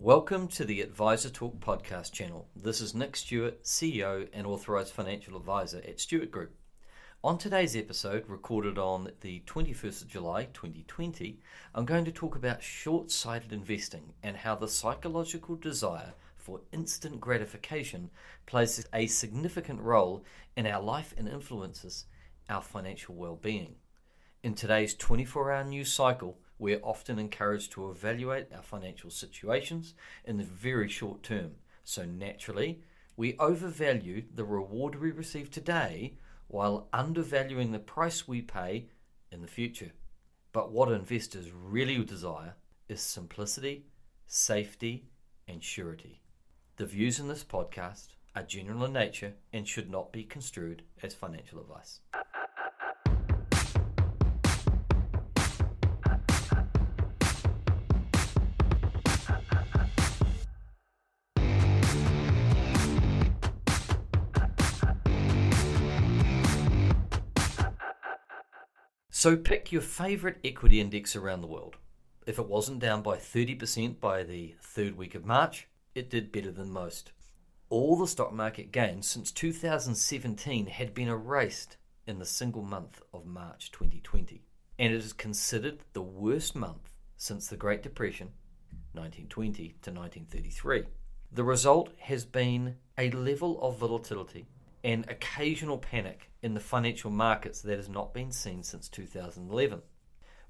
Welcome to the Advisor Talk podcast channel. This is Nick Stewart, CEO and Authorised Financial Advisor at Stewart Group. On today's episode, recorded on the 21st of July 2020, I'm going to talk about short sighted investing and how the psychological desire for instant gratification plays a significant role in our life and influences our financial well being. In today's 24 hour news cycle, we're often encouraged to evaluate our financial situations in the very short term. So naturally, we overvalue the reward we receive today while undervaluing the price we pay in the future. But what investors really desire is simplicity, safety, and surety. The views in this podcast are general in nature and should not be construed as financial advice. So pick your favourite equity index around the world. If it wasn't down by 30% by the third week of March, it did better than most. All the stock market gains since 2017 had been erased in the single month of March 2020, and it is considered the worst month since the Great Depression, 1920 to 1933. The result has been a level of volatility and occasional panic in the financial markets that has not been seen since 2011.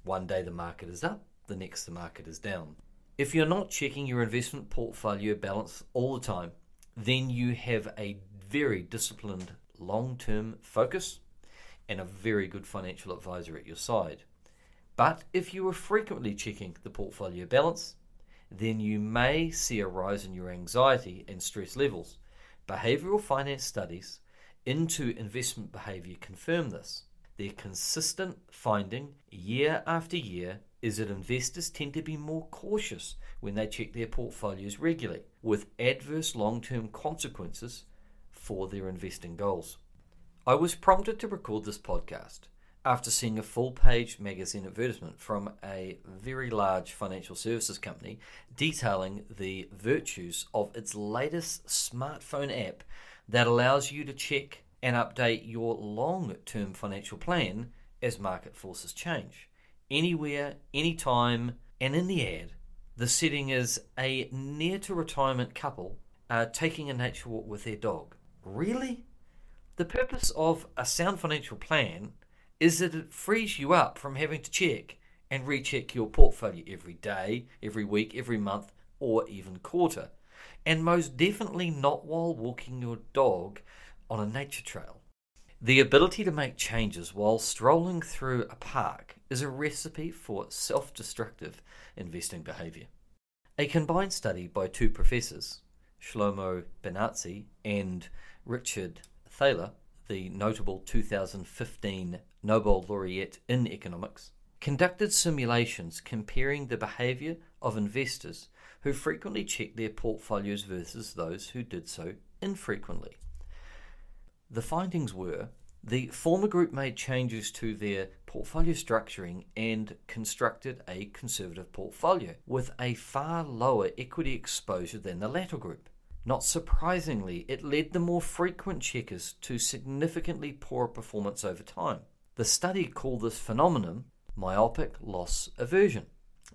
One day the market is up, the next the market is down. If you're not checking your investment portfolio balance all the time, then you have a very disciplined long term focus and a very good financial advisor at your side. But if you are frequently checking the portfolio balance, then you may see a rise in your anxiety and stress levels Behavioral finance studies into investment behavior confirm this. Their consistent finding year after year is that investors tend to be more cautious when they check their portfolios regularly, with adverse long term consequences for their investing goals. I was prompted to record this podcast after seeing a full page magazine advertisement from a very large financial services company detailing the virtues of its latest smartphone app that allows you to check and update your long term financial plan as market forces change. Anywhere, anytime, and in the ad, the setting is a near to retirement couple uh, taking a nature walk with their dog. Really? The purpose of a sound financial plan is that it frees you up from having to check and recheck your portfolio every day, every week, every month, or even quarter. And most definitely not while walking your dog on a nature trail. The ability to make changes while strolling through a park is a recipe for self destructive investing behavior. A combined study by two professors, Shlomo Benartzi and Richard Thaler, the notable 2015 Nobel laureate in economics, conducted simulations comparing the behavior of investors who frequently checked their portfolios versus those who did so infrequently. The findings were the former group made changes to their portfolio structuring and constructed a conservative portfolio with a far lower equity exposure than the latter group. Not surprisingly, it led the more frequent checkers to significantly poorer performance over time. The study called this phenomenon myopic loss aversion.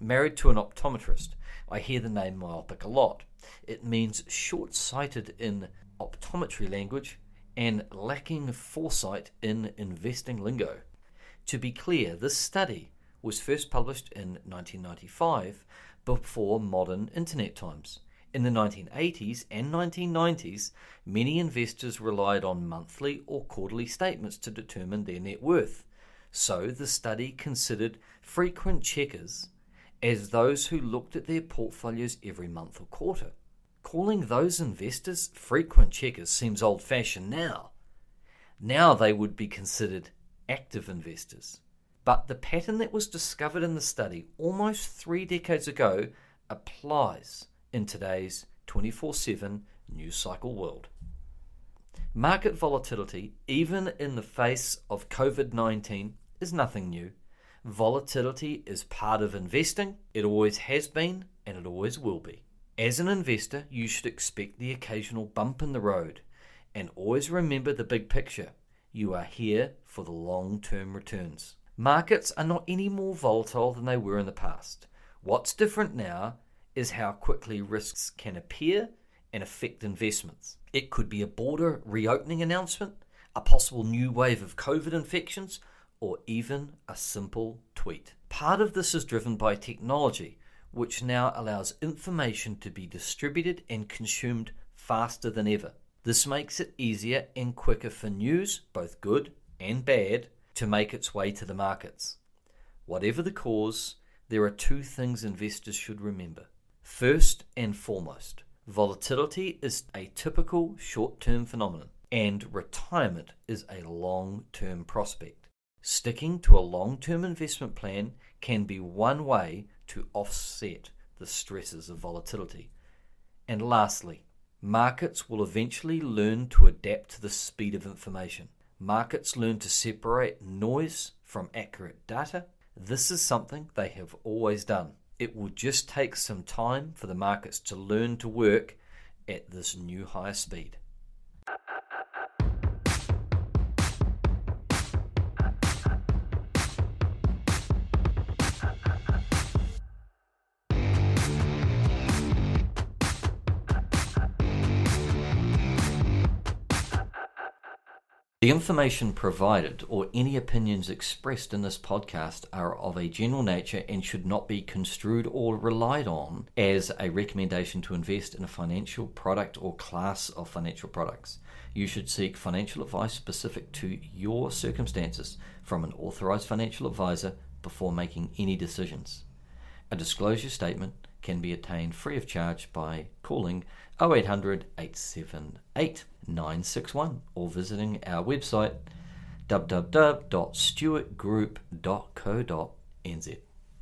Married to an optometrist, I hear the name myopic a lot. It means short sighted in optometry language and lacking foresight in investing lingo. To be clear, this study was first published in 1995 before modern internet times. In the 1980s and 1990s, many investors relied on monthly or quarterly statements to determine their net worth. So the study considered frequent checkers as those who looked at their portfolios every month or quarter. Calling those investors frequent checkers seems old fashioned now. Now they would be considered active investors. But the pattern that was discovered in the study almost three decades ago applies in today's 24 7 news cycle world. Market volatility, even in the face of COVID 19, is nothing new. Volatility is part of investing, it always has been, and it always will be. As an investor, you should expect the occasional bump in the road and always remember the big picture. You are here for the long term returns. Markets are not any more volatile than they were in the past. What's different now is how quickly risks can appear and affect investments. It could be a border reopening announcement, a possible new wave of COVID infections, or even a simple tweet. Part of this is driven by technology, which now allows information to be distributed and consumed faster than ever. This makes it easier and quicker for news, both good and bad, to make its way to the markets. Whatever the cause, there are two things investors should remember. First and foremost, volatility is a typical short term phenomenon, and retirement is a long term prospect. Sticking to a long term investment plan can be one way to offset the stresses of volatility. And lastly, markets will eventually learn to adapt to the speed of information. Markets learn to separate noise from accurate data. This is something they have always done. It will just take some time for the markets to learn to work at this new higher speed. The information provided or any opinions expressed in this podcast are of a general nature and should not be construed or relied on as a recommendation to invest in a financial product or class of financial products. You should seek financial advice specific to your circumstances from an authorized financial advisor before making any decisions. A disclosure statement can be obtained free of charge by calling 0800 878 961 or visiting our website www.stewartgroup.co.nz.